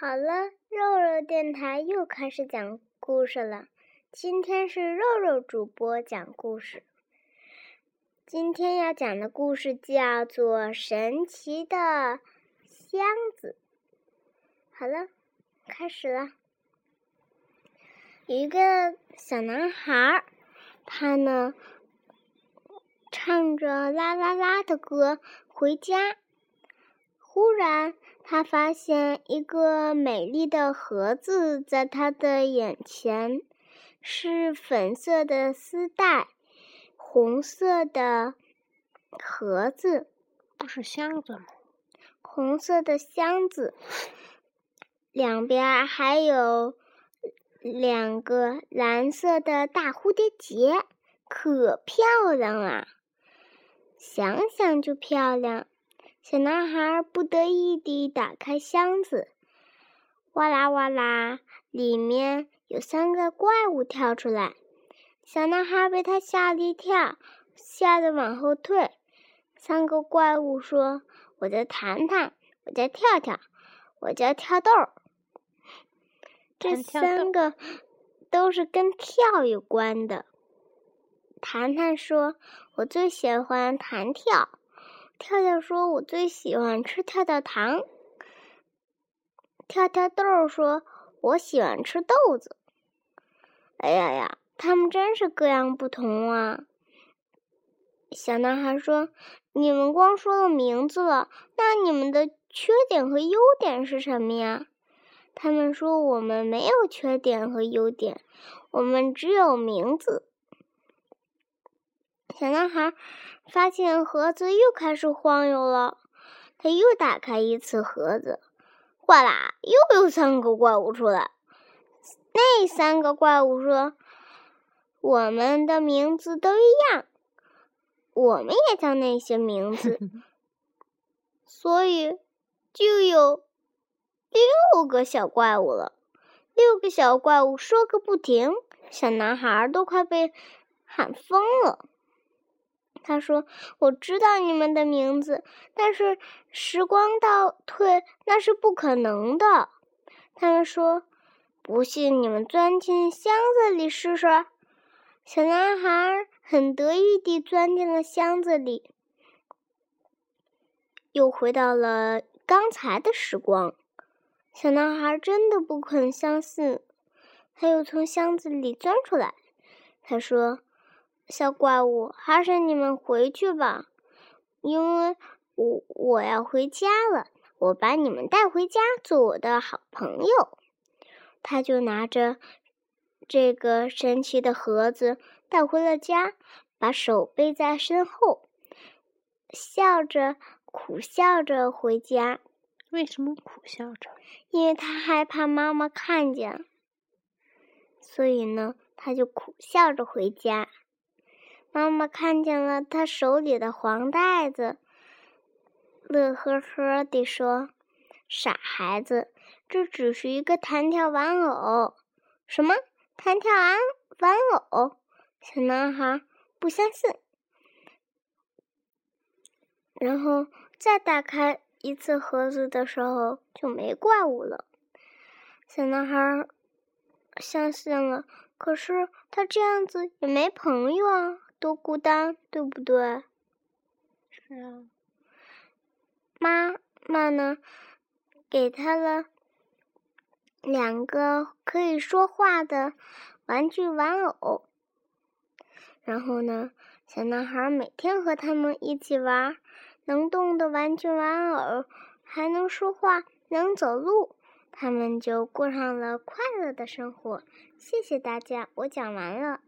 好了，肉肉电台又开始讲故事了。今天是肉肉主播讲故事。今天要讲的故事叫做《神奇的箱子》。好了，开始了。有一个小男孩，他呢唱着啦啦啦的歌回家。忽然，他发现一个美丽的盒子在他的眼前，是粉色的丝带，红色的盒子，不是箱子吗？红色的箱子，两边还有两个蓝色的大蝴蝶结，可漂亮了，想想就漂亮。小男孩不得意地打开箱子，哇啦哇啦，里面有三个怪物跳出来。小男孩被他吓了一跳，吓得往后退。三个怪物说：“我叫弹弹，我叫跳跳，我叫跳豆。”这三个都是跟跳有关的。弹弹说：“我最喜欢弹跳。”跳跳说：“我最喜欢吃跳跳糖。”跳跳豆儿说：“我喜欢吃豆子。”哎呀呀，他们真是各样不同啊！小男孩说：“你们光说了名字了，那你们的缺点和优点是什么呀？”他们说：“我们没有缺点和优点，我们只有名字。”小男孩发现盒子又开始晃悠了，他又打开一次盒子，哗啦，又有三个怪物出来。那三个怪物说：“我们的名字都一样，我们也叫那些名字，所以就有六个小怪物了。六个小怪物说个不停，小男孩都快被喊疯了。”他说：“我知道你们的名字，但是时光倒退那是不可能的。”他们说：“不信你们钻进箱子里试试。”小男孩很得意地钻进了箱子里，又回到了刚才的时光。小男孩真的不肯相信，他又从箱子里钻出来。他说。小怪物，还是你们回去吧，因为我我要回家了。我把你们带回家，做我的好朋友。他就拿着这个神奇的盒子带回了家，把手背在身后，笑着苦笑着回家。为什么苦笑着？因为他害怕妈妈看见，所以呢，他就苦笑着回家。妈妈看见了他手里的黄袋子，乐呵呵地说：“傻孩子，这只是一个弹跳玩偶。”什么？弹跳玩玩偶？小男孩不相信。然后再打开一次盒子的时候，就没怪物了。小男孩相信了，可是他这样子也没朋友啊。多孤单，对不对？是啊。妈妈呢，给他了两个可以说话的玩具玩偶。然后呢，小男孩每天和他们一起玩，能动的玩具玩偶还能说话，能走路，他们就过上了快乐的生活。谢谢大家，我讲完了。